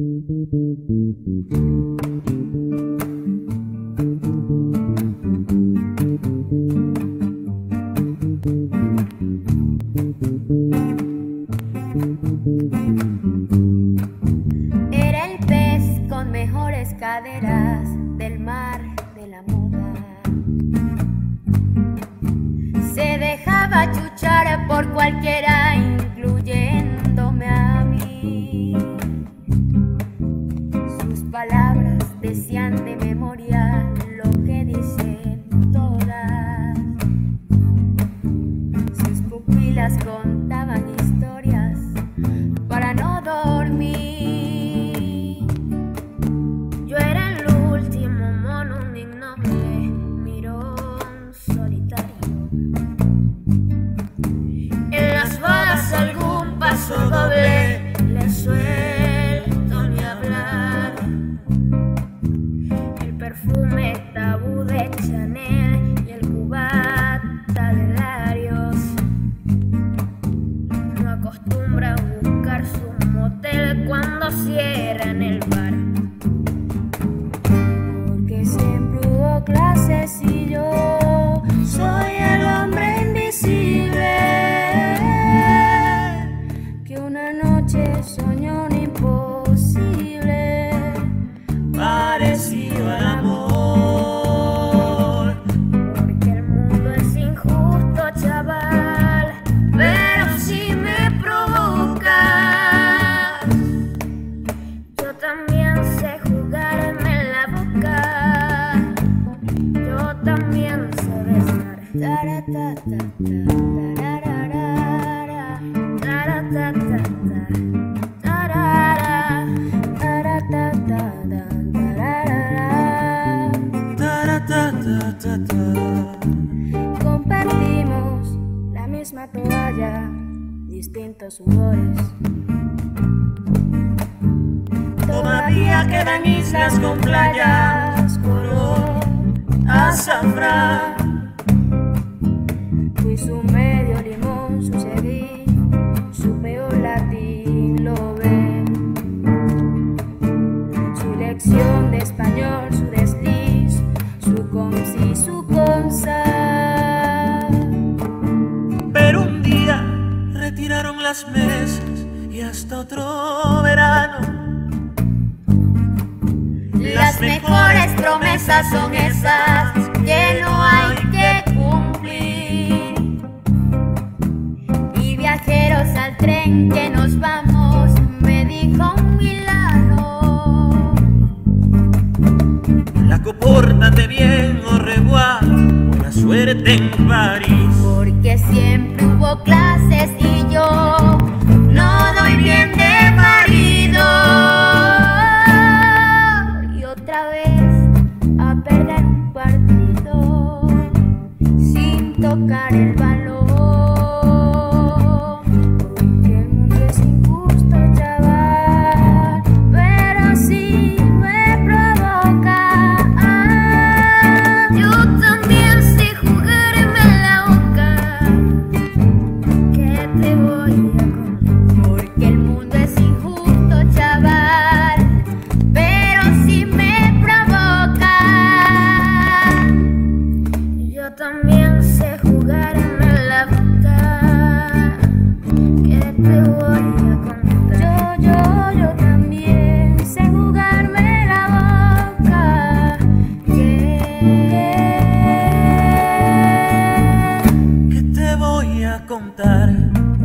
Era el pez con mejores caderas del mar de la moda. Se dejaba chuchar por cualquiera, contaban historias para no dormir. Yo era el último mono, un ignoble mirón solitario. En las balas algún paso doble le suelto ni hablar. El perfume acostumbra buscar su motel cuando cierran el bar. Porque siempre hubo clases y yo soy el hombre invisible que una noche soñó también sé jugarme la boca. Yo también sé besar. Compartimos la misma toalla, distintos sudores. Todavía quedan islas con playas, color azafrán. Fui su medio limón, su seguí, su peor latín lo ve. Su lección de español, su desliz, su consi, su consa. Pero un día retiraron las mesas y hasta otro verano. Promesas son esas que no hay que cumplir. Y viajeros al tren que nos vamos, me dijo un milano. La compórtate bien, au revoir, buena suerte en París. Porque siempre hubo clases perder un partido sin tocar el balón. That.